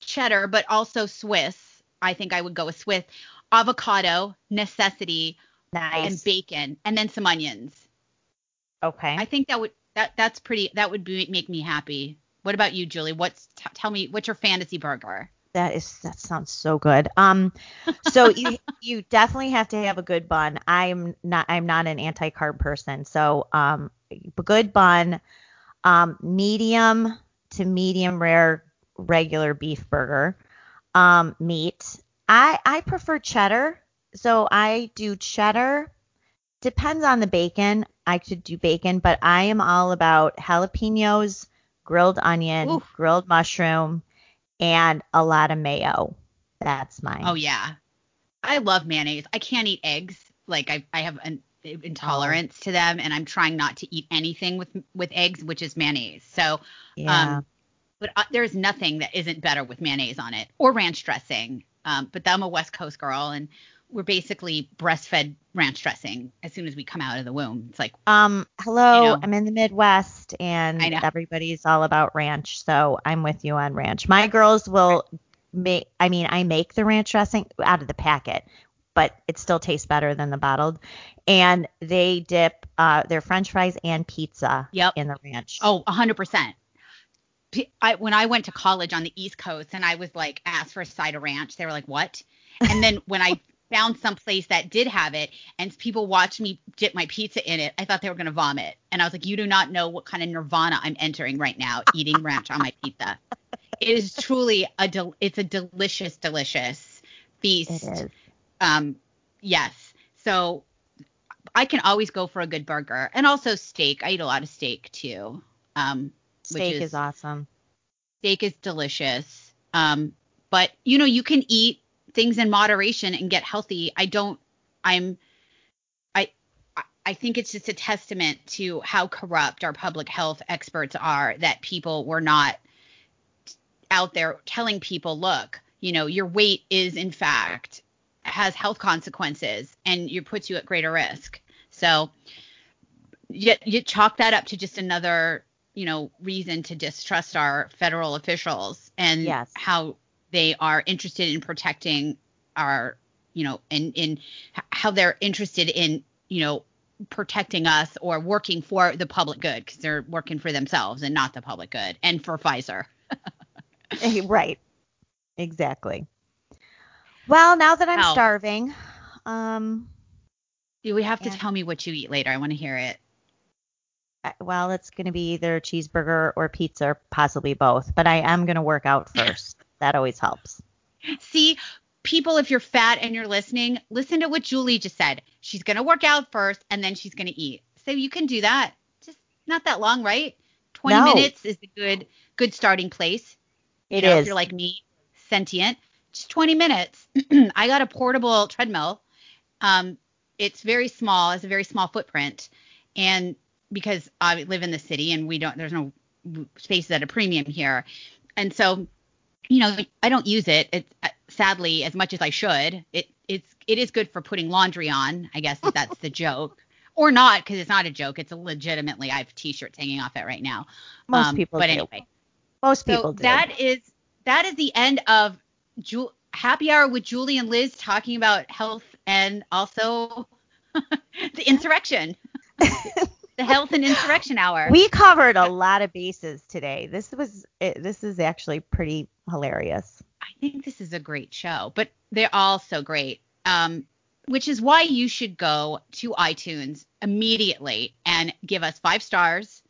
cheddar, but also Swiss. I think I would go with Swiss. Avocado, necessity, Nice. and bacon, and then some onions. okay. I think that would that that's pretty. That would be, make me happy. What about you, Julie? What's t- tell me what's your fantasy burger? That is that sounds so good. Um, so you you definitely have to have a good bun. I'm not I'm not an anti carb person, so um, good bun, um, medium to medium rare regular beef burger, um, meat. I I prefer cheddar, so I do cheddar. Depends on the bacon. I could do bacon, but I am all about jalapenos, grilled onion, Oof. grilled mushroom, and a lot of mayo. That's mine. Oh yeah, I love mayonnaise. I can't eat eggs. Like I, I have an intolerance to them, and I'm trying not to eat anything with with eggs, which is mayonnaise. So, yeah. um, but uh, there's nothing that isn't better with mayonnaise on it or ranch dressing. Um, but I'm a West Coast girl, and we're basically breastfed ranch dressing as soon as we come out of the womb. It's like um, hello, you know. I'm in the Midwest and everybody's all about ranch, so I'm with you on ranch. My girls will make I mean, I make the ranch dressing out of the packet, but it still tastes better than the bottled. And they dip uh, their french fries and pizza Yep. in the ranch. Oh, 100%. P- I, when I went to college on the East Coast and I was like asked for a side of ranch, they were like, "What?" And then when I found some place that did have it and people watched me dip my pizza in it, I thought they were going to vomit. And I was like, "You do not know what kind of nirvana I'm entering right now eating ranch on my pizza." It is truly a del- it's a delicious delicious feast. Um, yes. So I can always go for a good burger and also steak. I eat a lot of steak too. Um, Steak is- is awesome. steak is delicious. Um, but you know, you can eat things in moderation and get healthy. I don't. I'm. I. I- think it's just a testament to how corrupt our public health experts are that people were not out there telling people, look, you know, your weight is in fact has health consequences and it puts you at greater risk. So you, you chalk that up to just another, you know, reason to distrust our federal officials and Yes. how they are interested in protecting our, you know, in in how they're interested in, you know, protecting us or working for the public good because they're working for themselves and not the public good and for Pfizer. right. Exactly. Well, now that I'm Wow. starving, um, You we have to tell me what you eat later. I want to hear it. Well, it's going to be either cheeseburger or pizza, or possibly both. But I am going to work out first. that always helps. See, people, if you're fat and you're listening, listen to what Julie just said. She's going to work out first and then she's going to eat. So you can do that. Just not that long, right? 20 No. minutes is a good good starting place. You know, is. if you're like me, sentient, just 20 minutes. I got a portable treadmill. Um, it's very small, it's a very small footprint, and because I live in the city and we don't, there's no spaces at a premium here, and so, you know, I don't use it. It's uh, sadly as much as I should. It it's it is good for putting laundry on. I guess if that's the joke. Or not, because it's not a joke. It's a legitimately. I have t-shirts hanging off it right now. Most Um, people But do. anyway, Most so people do. that is that is the end of Ju- happy hour with Julie and Liz talking about health and also the insurrection. the health and insurrection hour. We covered a lot of bases today. This was this is actually pretty hilarious. I think this is a great show, but they're all so great. Um, which is why you should go to iTunes immediately and give us five stars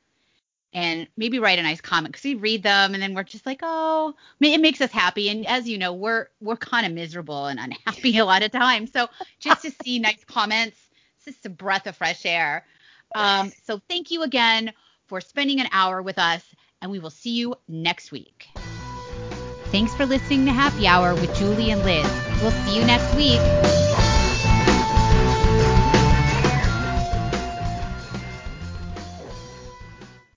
and maybe write a nice comment because we read them and then we're just like, oh, it makes us happy. And as you know, we're we're kind of miserable and unhappy a lot of times. So just to see nice comments, it's just a breath of fresh air. Um, so thank you again for spending an hour with us, and we will see you next week. Thanks for listening to Happy Hour with Julie and Liz. We'll see you next week.